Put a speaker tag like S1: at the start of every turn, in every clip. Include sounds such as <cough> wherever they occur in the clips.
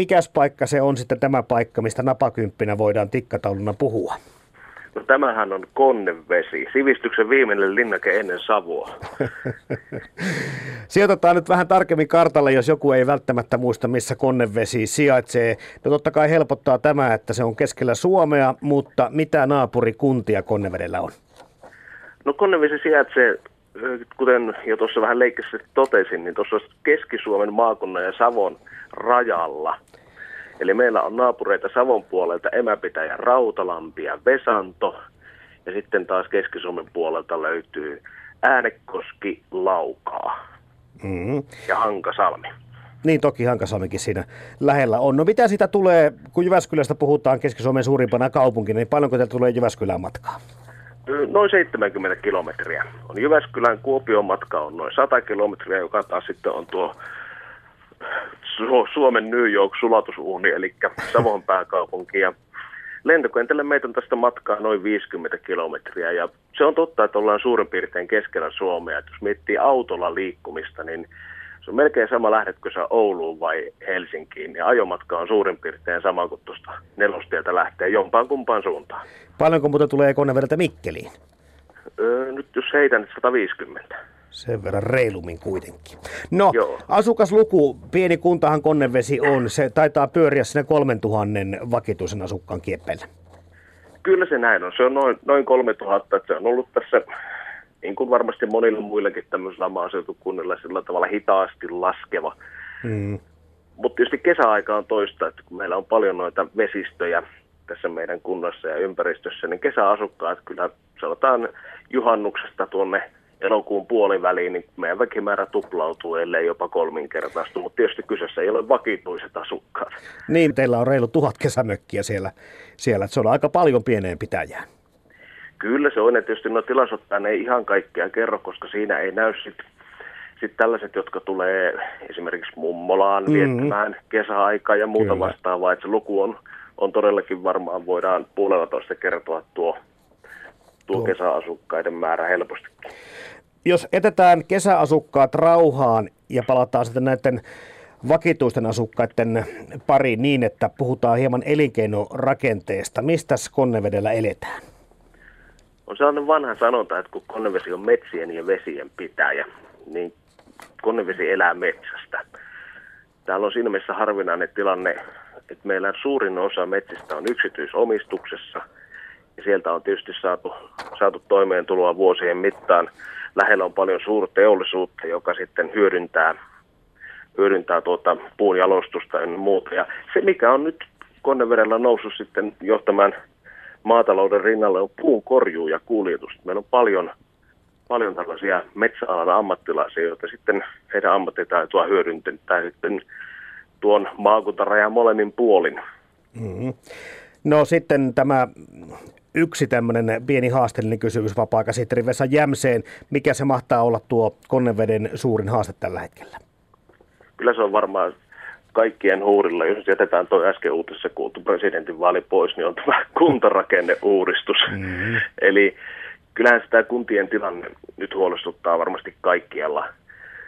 S1: mikäs paikka se on sitten tämä paikka, mistä napakymppinä voidaan tikkatauluna puhua?
S2: No tämähän on Konnevesi, sivistyksen viimeinen linnake ennen Savoa. <laughs>
S1: Sijoitetaan nyt vähän tarkemmin kartalle, jos joku ei välttämättä muista, missä Konnevesi sijaitsee. No totta kai helpottaa tämä, että se on keskellä Suomea, mutta mitä naapurikuntia Konnevedellä on?
S2: No Konnevesi sijaitsee, kuten jo tuossa vähän leikkissä totesin, niin tuossa Keski-Suomen maakunnan ja Savon rajalla – Eli meillä on naapureita Savon puolelta Emäpitäjä Rautalampi ja Vesanto. Ja sitten taas Keski-Suomen puolelta löytyy Äänekoski, Laukaa mm-hmm. ja Hankasalmi.
S1: Niin toki Hankasalmikin siinä lähellä on. No mitä sitä tulee, kun Jyväskylästä puhutaan Keski-Suomen suurimpana kaupunkina, niin paljonko teillä tulee Jyväskylään matkaa?
S2: Noin 70 kilometriä. On Jyväskylän Kuopion matka on noin 100 kilometriä, joka taas sitten on tuo Suomen New York sulatusuuni, eli Savon pääkaupunki. Ja lentokentälle meitä on tästä matkaa noin 50 kilometriä ja se on totta, että ollaan suurin piirtein keskellä Suomea. Että jos miettii autolla liikkumista, niin se on melkein sama lähdetkö sä Ouluun vai Helsinkiin. Ja ajomatka on suurin piirtein sama kuin tuosta nelostieltä lähtee jompaan kumpaan suuntaan.
S1: Paljonko muuten tulee Konnevedeltä Mikkeliin?
S2: Öö, nyt jos heitän, 150.
S1: Sen verran reilummin kuitenkin. No, Joo. asukasluku, pieni kuntahan Konnevesi on, se taitaa pyöriä sinne 3000 vakituisen asukkaan kieppeillä.
S2: Kyllä se näin on. Se on noin, noin 3000, että se on ollut tässä, niin kuin varmasti monilla muillakin tämmöisillä maaseutukunnilla, sillä tavalla hitaasti laskeva. Mm. Mutta tietysti kesäaika on toista, että kun meillä on paljon noita vesistöjä tässä meidän kunnassa ja ympäristössä, niin kesäasukkaat kyllä sanotaan juhannuksesta tuonne elokuun puoliväliin, niin meidän väkimäärä tuplautuu, ellei jopa kolminkertaistu, mutta tietysti kyseessä ei ole vakituiset asukkaat.
S1: Niin, teillä on reilu tuhat kesämökkiä siellä, siellä. se on aika paljon pieneen pitäjään.
S2: Kyllä se on, että tietysti no tilasottaan ei ihan kaikkea kerro, koska siinä ei näy sitten sit tällaiset, jotka tulee esimerkiksi mummolaan mm-hmm. viettämään kesäaikaa ja muuta Kyllä. vastaavaa, että se luku on, on todellakin varmaan, voidaan puolella toista kertoa tuo, tuo, tuo. kesäasukkaiden määrä helpostikin
S1: jos etetään kesäasukkaat rauhaan ja palataan sitten näiden vakituisten asukkaiden pariin niin, että puhutaan hieman elinkeinorakenteesta. Mistä Konnevedellä eletään?
S2: On sellainen vanha sanonta, että kun Konnevesi on metsien ja vesien pitäjä, niin Konnevesi elää metsästä. Täällä on siinä mielessä harvinainen tilanne, että meillä suurin osa metsistä on yksityisomistuksessa ja sieltä on tietysti saatu, saatu toimeentuloa vuosien mittaan – lähellä on paljon suurteollisuutta, joka sitten hyödyntää, hyödyntää tuota puun jalostusta ja muuta. Ja se, mikä on nyt Konnevedellä noussut sitten johtamaan maatalouden rinnalle, on puun korjuu ja kuljetus. Meillä on paljon, paljon tällaisia metsäalan ammattilaisia, joita sitten heidän ammattitaitoa hyödyntää sitten tuon maakuntarajan molemmin puolin.
S1: Mm-hmm. No sitten tämä yksi tämmöinen pieni haasteellinen kysymys vapaa-käsitteri Vesa Jämseen. Mikä se mahtaa olla tuo Konneveden suurin haaste tällä hetkellä?
S2: Kyllä se on varmaan kaikkien huurilla, jos jätetään tuo äsken uutisessa kuultu presidentinvaali pois, niin on tämä <laughs> kuntarakenneuudistus. Mm-hmm. Eli kyllähän sitä kuntien tilanne nyt huolestuttaa varmasti kaikkialla,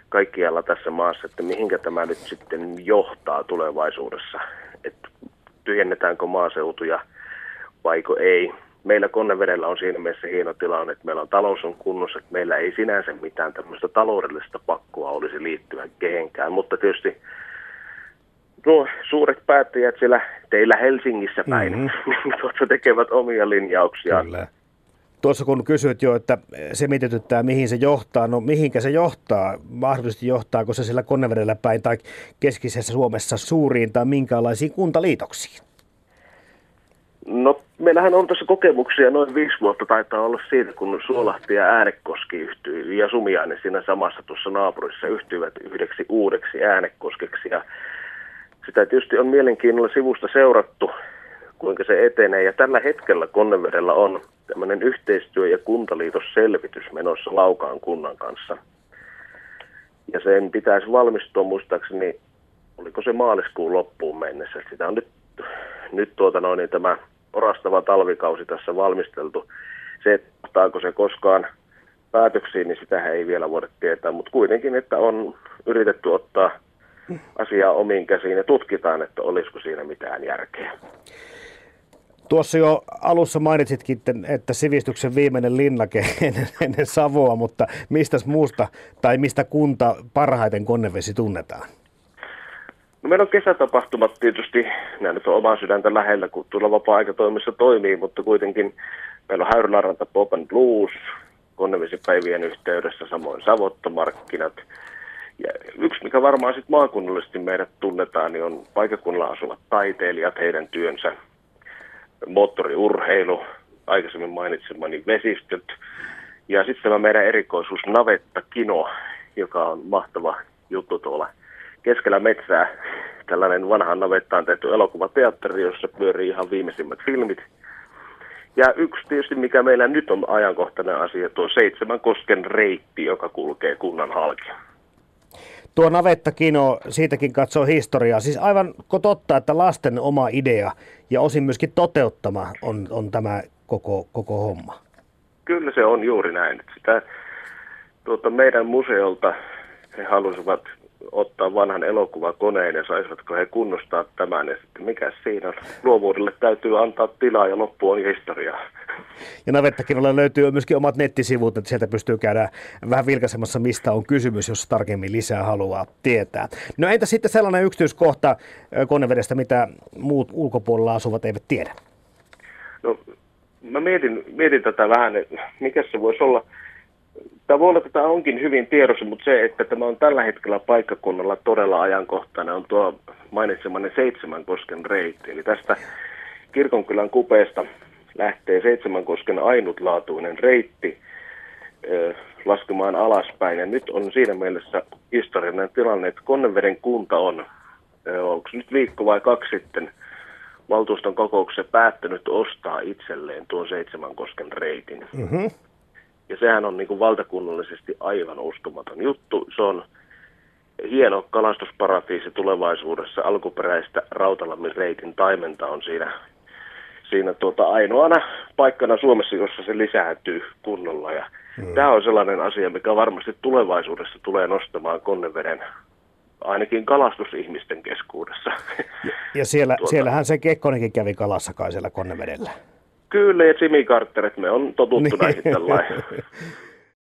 S2: kaikkialla tässä maassa, että mihinkä tämä nyt sitten johtaa tulevaisuudessa. Että tyhjennetäänkö maaseutuja vaiko ei meillä Konnevedellä on siinä mielessä hieno tilanne, että meillä on talous on kunnossa, että meillä ei sinänsä mitään tämmöistä taloudellista pakkoa olisi liittyvän kehenkään, mutta tietysti nuo suuret päättäjät siellä teillä Helsingissä päin, mm-hmm. <laughs> tuossa tekevät omia linjauksia. Kyllä.
S1: Tuossa kun kysyit jo, että se mietityttää, mihin se johtaa, no mihinkä se johtaa, mahdollisesti johtaako se siellä Konnevedellä päin tai keskisessä Suomessa suuriin tai minkälaisiin kuntaliitoksiin?
S2: No meillähän on tässä kokemuksia, noin viisi vuotta taitaa olla siitä, kun Suolahti ja Äänekoski yhtyi ja Sumiainen siinä samassa tuossa naapurissa yhtyivät yhdeksi uudeksi Äänekoskeksi. Ja sitä tietysti on mielenkiinnolla sivusta seurattu, kuinka se etenee. Ja tällä hetkellä Konnevedellä on tämmöinen yhteistyö- ja kuntaliitosselvitys menossa Laukaan kunnan kanssa. Ja sen pitäisi valmistua muistaakseni, oliko se maaliskuun loppuun mennessä. Sitä on nyt, nyt tuota noin, niin tämä orastava talvikausi tässä valmisteltu. Se, että se koskaan päätöksiin, niin sitä ei vielä voida tietää, mutta kuitenkin, että on yritetty ottaa asiaa omiin käsiin ja tutkitaan, että olisiko siinä mitään järkeä.
S1: Tuossa jo alussa mainitsitkin, että sivistyksen viimeinen linnake <laughs> ennen, Savoa, mutta mistä muusta tai mistä kunta parhaiten Konnevesi tunnetaan?
S2: No meillä on kesätapahtumat tietysti, nämä nyt on omaa sydäntä lähellä, kun tuolla vapaa-aikatoimissa toimii, mutta kuitenkin meillä on Häyryläranta Pop and Blues, Konnevesipäivien yhteydessä, samoin Savottomarkkinat. Ja yksi, mikä varmaan sitten maakunnallisesti meidät tunnetaan, niin on paikakunnalla asuvat taiteilijat, heidän työnsä, moottoriurheilu, aikaisemmin mainitsemani vesistöt, ja sitten tämä meidän erikoisuus Navetta Kino, joka on mahtava juttu tuolla keskellä metsää. Tällainen vanhaan navettaan tehty elokuvateatteri, jossa pyörii ihan viimeisimmät filmit. Ja yksi tietysti, mikä meillä nyt on ajankohtainen asia, tuo Seitsemän kosken reitti, joka kulkee kunnan halki.
S1: Tuo navettakino, siitäkin katsoo historiaa. Siis aivan totta, että lasten oma idea ja osin myöskin toteuttama on, on tämä koko, koko homma.
S2: Kyllä se on juuri näin. Sitä, tuota, meidän museolta he halusivat ottaa vanhan elokuvakoneen ja saisivatko he kunnostaa tämän. Ja sitten mikä siinä luovuudelle täytyy antaa tilaa ja loppu on historiaa.
S1: Ja navettakin löytyy myöskin omat nettisivut, että sieltä pystyy käydä vähän vilkaisemassa, mistä on kysymys, jos tarkemmin lisää haluaa tietää. No entä sitten sellainen yksityiskohta konevedestä, mitä muut ulkopuolella asuvat eivät tiedä?
S2: No, mä mietin, mietin tätä vähän, mikä se voisi olla – Tämä voi olla, että tämä onkin hyvin tiedossa, mutta se, että tämä on tällä hetkellä paikkakunnalla todella ajankohtainen, on tuo mainitsemanne Seitsemänkosken reitti. Eli tästä kirkonkylän kupeesta lähtee Seitsemänkosken ainutlaatuinen reitti laskemaan alaspäin. Ja nyt on siinä mielessä historiallinen tilanne, että Konneveden kunta on, onko nyt viikko vai kaksi sitten, valtuuston kokouksessa päättänyt ostaa itselleen tuon Seitsemänkosken reitin. Mm-hmm. Ja sehän on niin kuin valtakunnallisesti aivan uskomaton juttu. Se on hieno kalastusparatiisi tulevaisuudessa. Alkuperäistä Rautalammin reitin taimenta on siinä, siinä tuota ainoana paikkana Suomessa, jossa se lisääntyy kunnolla. Ja mm. Tämä on sellainen asia, mikä varmasti tulevaisuudessa tulee nostamaan Konneveden ainakin kalastusihmisten keskuudessa.
S1: Ja, siellä, <laughs> tuota, siellähän se Kekkonenkin kävi kalassa kai siellä Konnevedellä.
S2: Kyllä, ja Jimmy Carter, että me on totuttu niin. näihin tällainen. <laughs>